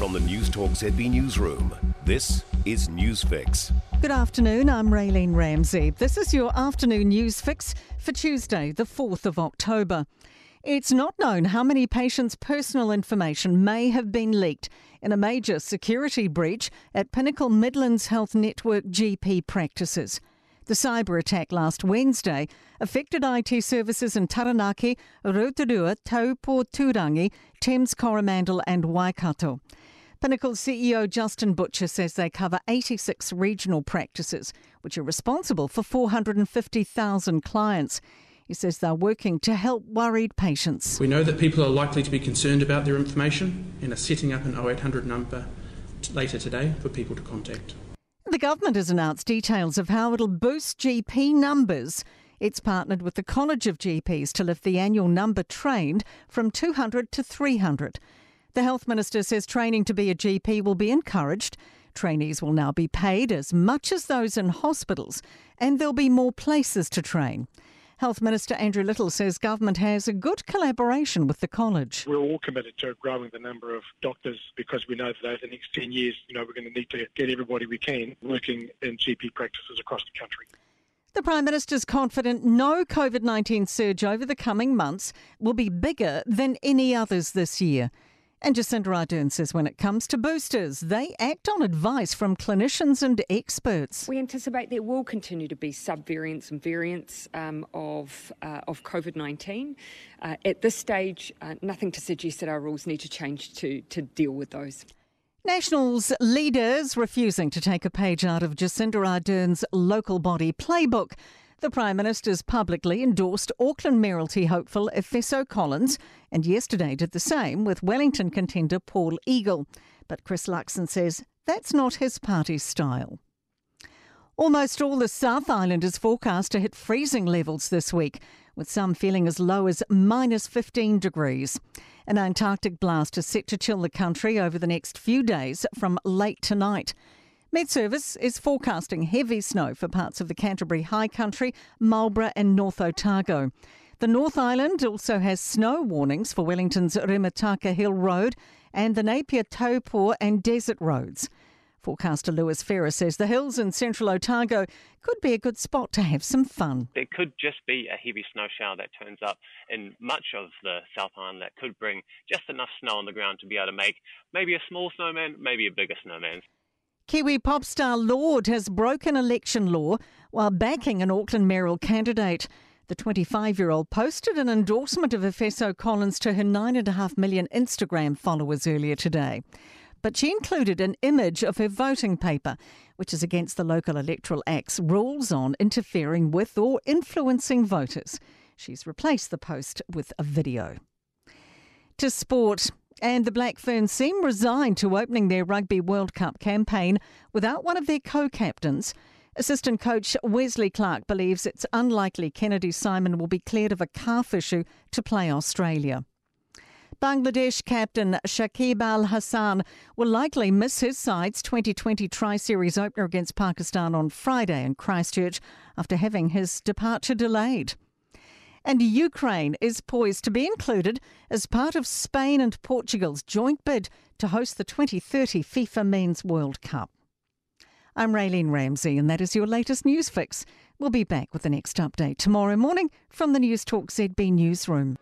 From the Newstalk ZB Newsroom, this is Newsfix. Good afternoon, I'm Raylene Ramsey. This is your afternoon news fix for Tuesday, the 4th of October. It's not known how many patients' personal information may have been leaked in a major security breach at Pinnacle Midlands Health Network GP practices. The cyber attack last Wednesday affected IT services in Taranaki, Rotorua, Taupo, Turangi, Thames Coromandel, and Waikato. Pinnacle CEO Justin Butcher says they cover 86 regional practices, which are responsible for 450,000 clients. He says they're working to help worried patients. We know that people are likely to be concerned about their information and are setting up an 0800 number later today for people to contact. The government has announced details of how it'll boost GP numbers. It's partnered with the College of GPs to lift the annual number trained from 200 to 300. The Health Minister says training to be a GP will be encouraged. Trainees will now be paid as much as those in hospitals, and there'll be more places to train. Health Minister Andrew Little says government has a good collaboration with the college. We're all committed to growing the number of doctors because we know that over the next 10 years, you know, we're going to need to get everybody we can working in GP practices across the country. The Prime Minister's confident no COVID 19 surge over the coming months will be bigger than any others this year. And Jacinda Ardern says when it comes to boosters, they act on advice from clinicians and experts. We anticipate there will continue to be subvariants and variants um, of, uh, of COVID 19. Uh, at this stage, uh, nothing to suggest that our rules need to change to, to deal with those. Nationals leaders refusing to take a page out of Jacinda Ardern's local body playbook. The Prime Minister's publicly endorsed Auckland Mayoralty hopeful Efeso Collins and yesterday did the same with Wellington contender Paul Eagle. But Chris Luxon says that's not his party's style. Almost all the South Island is forecast to hit freezing levels this week, with some feeling as low as minus 15 degrees. An Antarctic blast is set to chill the country over the next few days from late tonight. Met Service is forecasting heavy snow for parts of the Canterbury High Country, Marlborough, and North Otago. The North Island also has snow warnings for Wellington's Rimutaka Hill Road and the Napier Taupo and Desert Roads. Forecaster Lewis Ferris says the hills in central Otago could be a good spot to have some fun. There could just be a heavy snow shower that turns up in much of the South Island that could bring just enough snow on the ground to be able to make maybe a small snowman, maybe a bigger snowman. Kiwi pop star Lorde has broken election law while backing an Auckland mayoral candidate. The 25 year old posted an endorsement of Efeso Collins to her 9.5 million Instagram followers earlier today. But she included an image of her voting paper, which is against the Local Electoral Act's rules on interfering with or influencing voters. She's replaced the post with a video. To sport. And the Black Ferns seem resigned to opening their Rugby World Cup campaign without one of their co captains. Assistant coach Wesley Clark believes it's unlikely Kennedy Simon will be cleared of a calf issue to play Australia. Bangladesh captain Shakib Al Hasan will likely miss his side's 2020 Tri Series opener against Pakistan on Friday in Christchurch after having his departure delayed. And Ukraine is poised to be included as part of Spain and Portugal's joint bid to host the 2030 FIFA Men's World Cup. I'm Raylene Ramsey, and that is your latest news fix. We'll be back with the next update tomorrow morning from the Newstalk ZB Newsroom.